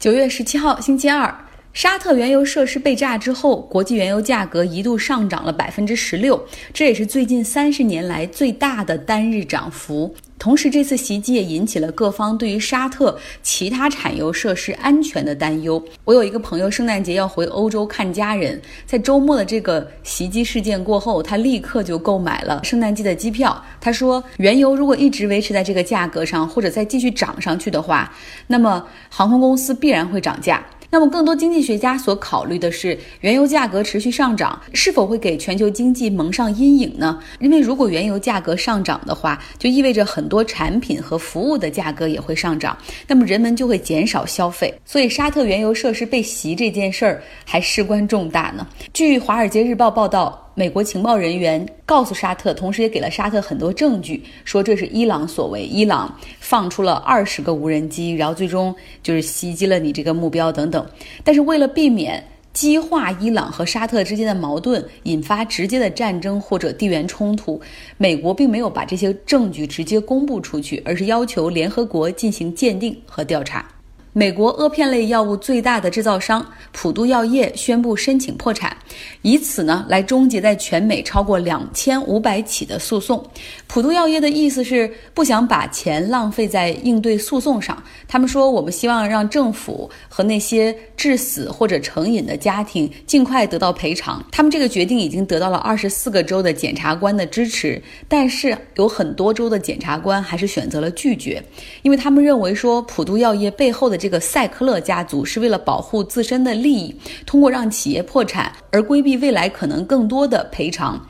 九月十七号，星期二，沙特原油设施被炸之后，国际原油价格一度上涨了百分之十六，这也是最近三十年来最大的单日涨幅。同时，这次袭击也引起了各方对于沙特其他产油设施安全的担忧。我有一个朋友，圣诞节要回欧洲看家人，在周末的这个袭击事件过后，他立刻就购买了圣诞季的机票。他说，原油如果一直维持在这个价格上，或者再继续涨上去的话，那么航空公司必然会涨价。那么，更多经济学家所考虑的是，原油价格持续上涨是否会给全球经济蒙上阴影呢？因为如果原油价格上涨的话，就意味着很多产品和服务的价格也会上涨，那么人们就会减少消费。所以，沙特原油设施被袭这件事儿还事关重大呢。据《华尔街日报》报道。美国情报人员告诉沙特，同时也给了沙特很多证据，说这是伊朗所为。伊朗放出了二十个无人机，然后最终就是袭击了你这个目标等等。但是为了避免激化伊朗和沙特之间的矛盾，引发直接的战争或者地缘冲突，美国并没有把这些证据直接公布出去，而是要求联合国进行鉴定和调查。美国阿片类药物最大的制造商普渡药业宣布申请破产，以此呢来终结在全美超过两千五百起的诉讼。普渡药业的意思是不想把钱浪费在应对诉讼上。他们说，我们希望让政府和那些致死或者成瘾的家庭尽快得到赔偿。他们这个决定已经得到了二十四个州的检察官的支持，但是有很多州的检察官还是选择了拒绝，因为他们认为说普渡药业背后的。这个塞克勒家族是为了保护自身的利益，通过让企业破产而规避未来可能更多的赔偿。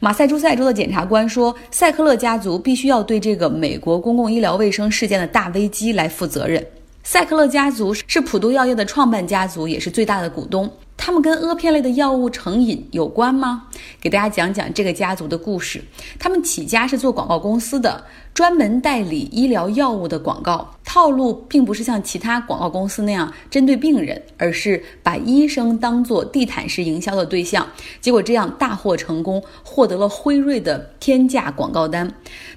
马赛诸塞州的检察官说，塞克勒家族必须要对这个美国公共医疗卫生事件的大危机来负责任。塞克勒家族是普渡药业的创办家族，也是最大的股东。他们跟阿片类的药物成瘾有关吗？给大家讲讲这个家族的故事。他们起家是做广告公司的。专门代理医疗药物的广告套路，并不是像其他广告公司那样针对病人，而是把医生当做地毯式营销的对象。结果这样大获成功，获得了辉瑞的天价广告单。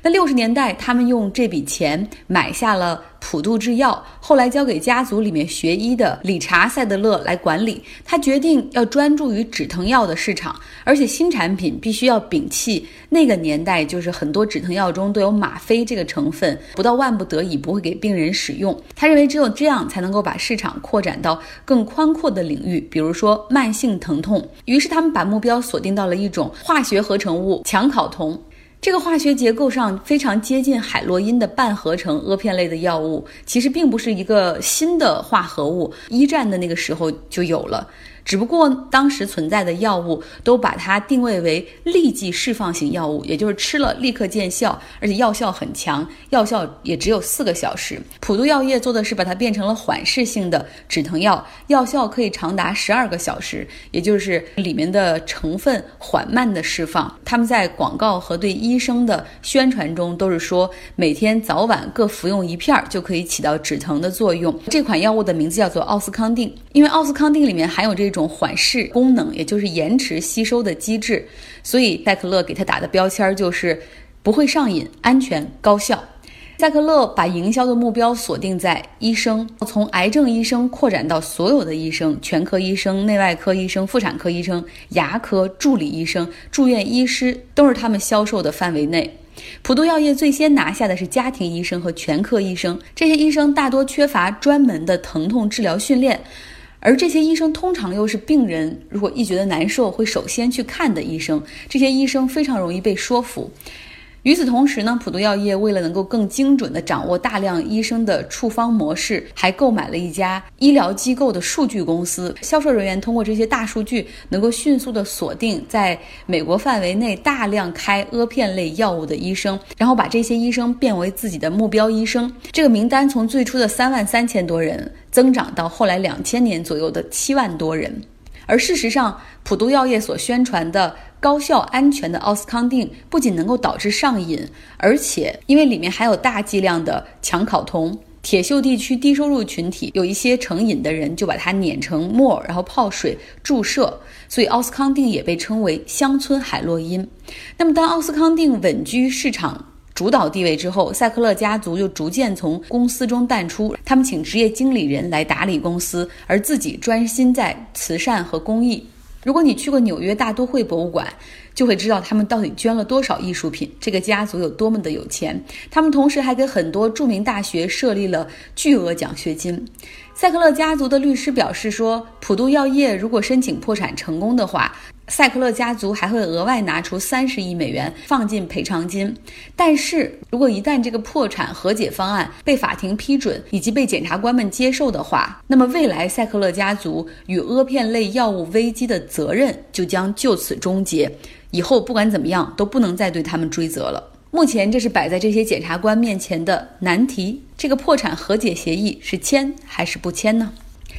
那六十年代，他们用这笔钱买下了普渡制药，后来交给家族里面学医的理查·塞德勒来管理。他决定要专注于止疼药的市场，而且新产品必须要摒弃那个年代就是很多止疼药中都有吗啡。这个成分不到万不得已不会给病人使用。他认为只有这样才能够把市场扩展到更宽阔的领域，比如说慢性疼痛。于是他们把目标锁定到了一种化学合成物强考酮，这个化学结构上非常接近海洛因的半合成阿片类的药物，其实并不是一个新的化合物，一战的那个时候就有了。只不过当时存在的药物都把它定位为立即释放型药物，也就是吃了立刻见效，而且药效很强，药效也只有四个小时。普渡药业做的是把它变成了缓释性的止疼药，药效可以长达十二个小时，也就是里面的成分缓慢的释放。他们在广告和对医生的宣传中都是说，每天早晚各服用一片儿就可以起到止疼的作用。这款药物的名字叫做奥司康定，因为奥司康定里面含有这。一种缓释功能，也就是延迟吸收的机制，所以戴克勒给他打的标签就是不会上瘾、安全、高效。戴克勒把营销的目标锁定在医生，从癌症医生扩展到所有的医生，全科医生、内外科医生、妇产科医生、牙科助理医生、住院医师都是他们销售的范围内。普渡药业最先拿下的是家庭医生和全科医生，这些医生大多缺乏专门的疼痛治疗训练。而这些医生通常又是病人如果一觉得难受会首先去看的医生，这些医生非常容易被说服。与此同时呢，普渡药业为了能够更精准地掌握大量医生的处方模式，还购买了一家医疗机构的数据公司。销售人员通过这些大数据，能够迅速地锁定在美国范围内大量开阿片类药物的医生，然后把这些医生变为自己的目标医生。这个名单从最初的三万三千多人，增长到后来两千年左右的七万多人。而事实上，普渡药业所宣传的高效安全的奥司康定，不仅能够导致上瘾，而且因为里面含有大剂量的强考酮，铁锈地区低收入群体有一些成瘾的人就把它碾成沫，然后泡水注射，所以奥司康定也被称为乡村海洛因。那么，当奥司康定稳居市场。主导地位之后，塞克勒家族就逐渐从公司中淡出。他们请职业经理人来打理公司，而自己专心在慈善和公益。如果你去过纽约大都会博物馆，就会知道他们到底捐了多少艺术品。这个家族有多么的有钱。他们同时还给很多著名大学设立了巨额奖学金。塞克勒家族的律师表示说，普渡药业如果申请破产成功的话。塞克勒家族还会额外拿出三十亿美元放进赔偿金，但是如果一旦这个破产和解方案被法庭批准以及被检察官们接受的话，那么未来塞克勒家族与阿片类药物危机的责任就将就此终结，以后不管怎么样都不能再对他们追责了。目前这是摆在这些检察官面前的难题：这个破产和解协议是签还是不签呢？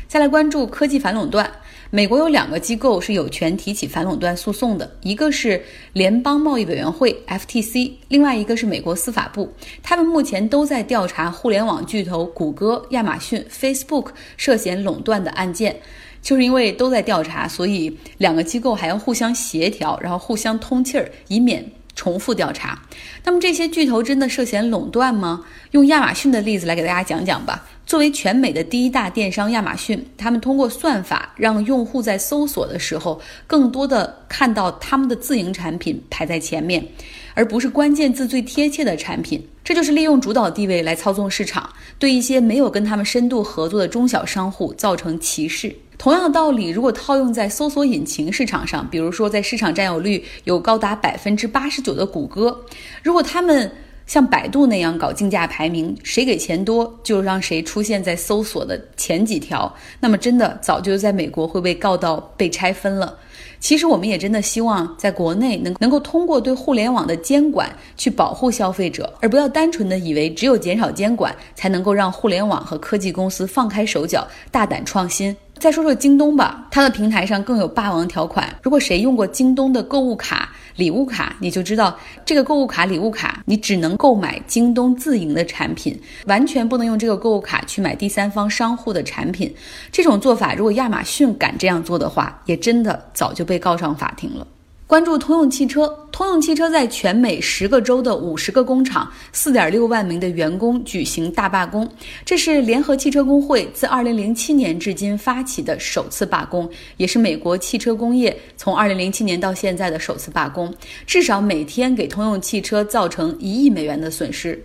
再来关注科技反垄断。美国有两个机构是有权提起反垄断诉讼的，一个是联邦贸易委员会 （FTC），另外一个是美国司法部。他们目前都在调查互联网巨头谷歌、亚马逊、Facebook 涉嫌垄断的案件。就是因为都在调查，所以两个机构还要互相协调，然后互相通气儿，以免重复调查。那么这些巨头真的涉嫌垄断吗？用亚马逊的例子来给大家讲讲吧。作为全美的第一大电商，亚马逊，他们通过算法让用户在搜索的时候，更多的看到他们的自营产品排在前面，而不是关键字最贴切的产品。这就是利用主导地位来操纵市场，对一些没有跟他们深度合作的中小商户造成歧视。同样的道理，如果套用在搜索引擎市场上，比如说在市场占有率有高达百分之八十九的谷歌，如果他们。像百度那样搞竞价排名，谁给钱多就让谁出现在搜索的前几条。那么真的早就在美国会被告到被拆分了。其实我们也真的希望在国内能能够通过对互联网的监管去保护消费者，而不要单纯的以为只有减少监管才能够让互联网和科技公司放开手脚大胆创新。再说说京东吧，它的平台上更有霸王条款。如果谁用过京东的购物卡、礼物卡，你就知道这个购物卡、礼物卡，你只能购买京东自营的产品，完全不能用这个购物卡去买第三方商户的产品。这种做法，如果亚马逊敢这样做的话，也真的早就被告上法庭了。关注通用汽车，通用汽车在全美十个州的五十个工厂，四点六万名的员工举行大罢工。这是联合汽车工会自二零零七年至今发起的首次罢工，也是美国汽车工业从二零零七年到现在的首次罢工。至少每天给通用汽车造成一亿美元的损失。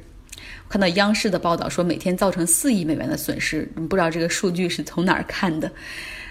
看到央视的报道说，每天造成四亿美元的损失，不知道这个数据是从哪儿看的？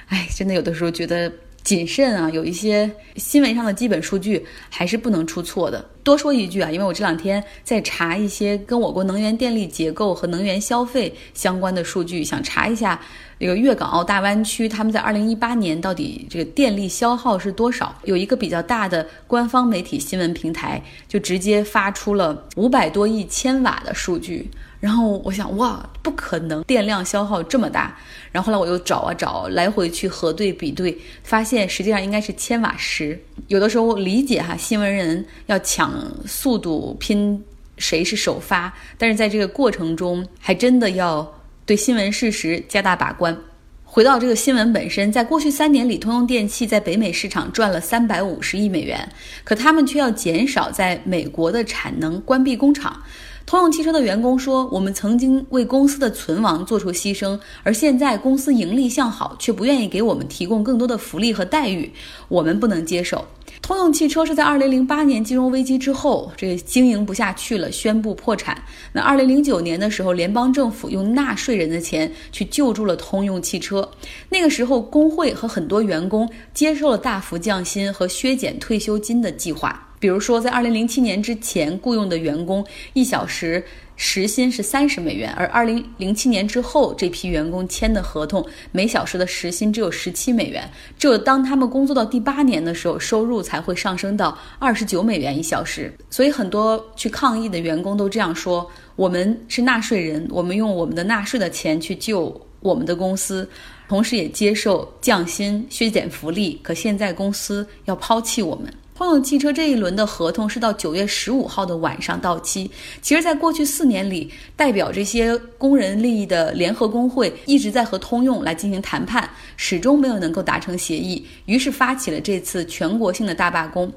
哎，真的有的时候觉得。谨慎啊，有一些新闻上的基本数据还是不能出错的。多说一句啊，因为我这两天在查一些跟我国能源电力结构和能源消费相关的数据，想查一下这个粤港澳大湾区他们在二零一八年到底这个电力消耗是多少。有一个比较大的官方媒体新闻平台就直接发出了五百多亿千瓦的数据。然后我想，哇，不可能，电量消耗这么大。然后后来我又找啊找，来回去核对比对，发现实际上应该是千瓦时。有的时候理解哈，新闻人要抢速度，拼谁是首发，但是在这个过程中，还真的要对新闻事实加大把关。回到这个新闻本身，在过去三年里，通用电气在北美市场赚了三百五十亿美元，可他们却要减少在美国的产能，关闭工厂。通用汽车的员工说：“我们曾经为公司的存亡做出牺牲，而现在公司盈利向好，却不愿意给我们提供更多的福利和待遇，我们不能接受。”通用汽车是在2008年金融危机之后，这经营不下去了，宣布破产。那2009年的时候，联邦政府用纳税人的钱去救助了通用汽车。那个时候，工会和很多员工接受了大幅降薪和削减退休金的计划。比如说，在二零零七年之前雇佣的员工一小时时薪是三十美元，而二零零七年之后这批员工签的合同，每小时的时薪只有十七美元。只有当他们工作到第八年的时候，收入才会上升到二十九美元一小时。所以，很多去抗议的员工都这样说：“我们是纳税人，我们用我们的纳税的钱去救我们的公司，同时也接受降薪、削减福利。可现在公司要抛弃我们。”通用汽车这一轮的合同是到九月十五号的晚上到期。其实，在过去四年里，代表这些工人利益的联合工会一直在和通用来进行谈判，始终没有能够达成协议，于是发起了这次全国性的大罢工。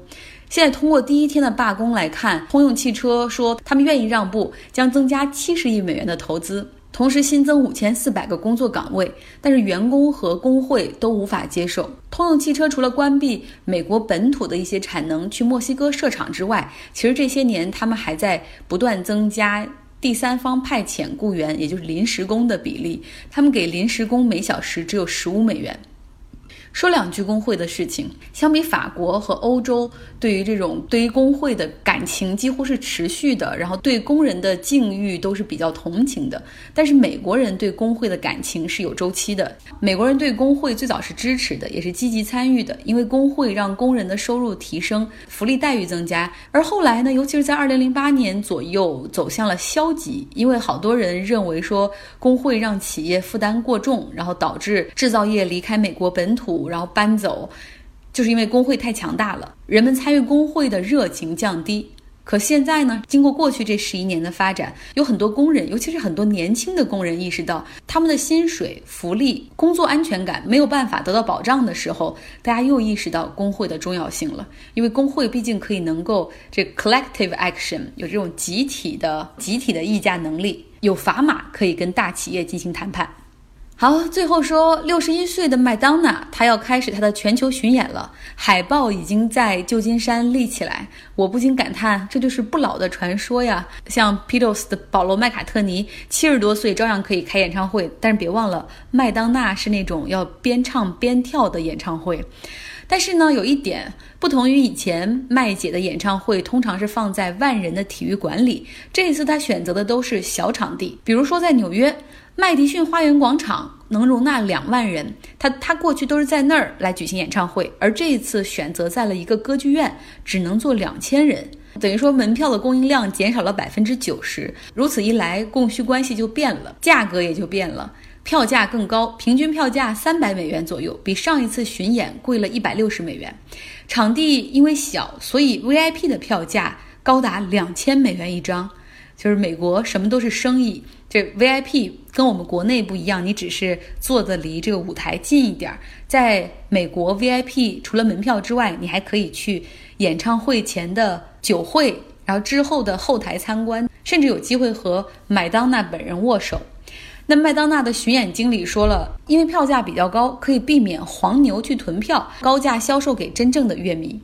现在通过第一天的罢工来看，通用汽车说他们愿意让步，将增加七十亿美元的投资。同时新增五千四百个工作岗位，但是员工和工会都无法接受。通用汽车除了关闭美国本土的一些产能去墨西哥设厂之外，其实这些年他们还在不断增加第三方派遣雇员，也就是临时工的比例。他们给临时工每小时只有十五美元。说两句工会的事情。相比法国和欧洲，对于这种对于工会的感情几乎是持续的，然后对工人的境遇都是比较同情的。但是美国人对工会的感情是有周期的。美国人对工会最早是支持的，也是积极参与的，因为工会让工人的收入提升，福利待遇增加。而后来呢，尤其是在二零零八年左右，走向了消极，因为好多人认为说工会让企业负担过重，然后导致制造业离开美国本土。然后搬走，就是因为工会太强大了，人们参与工会的热情降低。可现在呢，经过过去这十一年的发展，有很多工人，尤其是很多年轻的工人意识到，他们的薪水、福利、工作安全感没有办法得到保障的时候，大家又意识到工会的重要性了。因为工会毕竟可以能够这 collective action 有这种集体的集体的议价能力，有砝码可以跟大企业进行谈判。好，最后说，六十一岁的麦当娜，她要开始她的全球巡演了。海报已经在旧金山立起来，我不禁感叹，这就是不老的传说呀。像 Beatles 的保罗·麦卡特尼，七十多岁照样可以开演唱会，但是别忘了，麦当娜是那种要边唱边跳的演唱会。但是呢，有一点不同于以前麦姐的演唱会，通常是放在万人的体育馆里，这一次她选择的都是小场地，比如说在纽约。麦迪逊花园广场能容纳两万人，她她过去都是在那儿来举行演唱会，而这一次选择在了一个歌剧院，只能坐两千人，等于说门票的供应量减少了百分之九十。如此一来，供需关系就变了，价格也就变了，票价更高，平均票价三百美元左右，比上一次巡演贵了一百六十美元。场地因为小，所以 VIP 的票价高达两千美元一张。就是美国什么都是生意，这 VIP 跟我们国内不一样，你只是坐的离这个舞台近一点儿。在美国 VIP 除了门票之外，你还可以去演唱会前的酒会，然后之后的后台参观，甚至有机会和麦当娜本人握手。那麦当娜的巡演经理说了，因为票价比较高，可以避免黄牛去囤票，高价销售给真正的乐迷。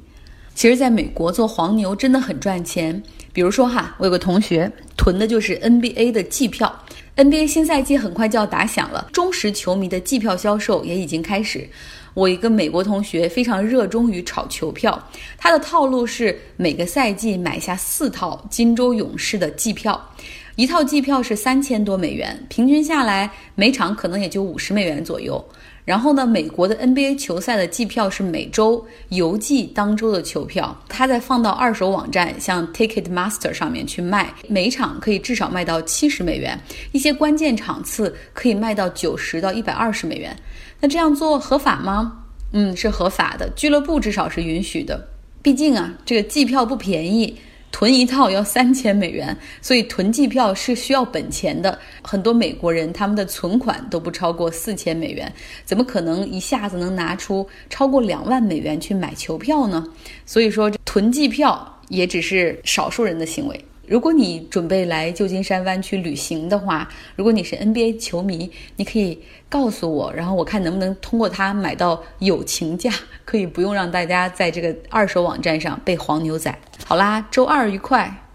其实，在美国做黄牛真的很赚钱。比如说哈，我有个同学囤的就是 NBA 的季票，NBA 新赛季很快就要打响了，忠实球迷的季票销售也已经开始。我一个美国同学非常热衷于炒球票，他的套路是每个赛季买下四套金州勇士的季票，一套季票是三千多美元，平均下来每场可能也就五十美元左右。然后呢，美国的 NBA 球赛的季票是每周邮寄当周的球票，它再放到二手网站，像 Ticketmaster 上面去卖，每场可以至少卖到七十美元，一些关键场次可以卖到九十到一百二十美元。那这样做合法吗？嗯，是合法的，俱乐部至少是允许的。毕竟啊，这个季票不便宜。囤一套要三千美元，所以囤季票是需要本钱的。很多美国人他们的存款都不超过四千美元，怎么可能一下子能拿出超过两万美元去买球票呢？所以说，囤季票也只是少数人的行为。如果你准备来旧金山湾区旅行的话，如果你是 NBA 球迷，你可以告诉我，然后我看能不能通过它买到友情价，可以不用让大家在这个二手网站上被黄牛宰。好啦，周二愉快。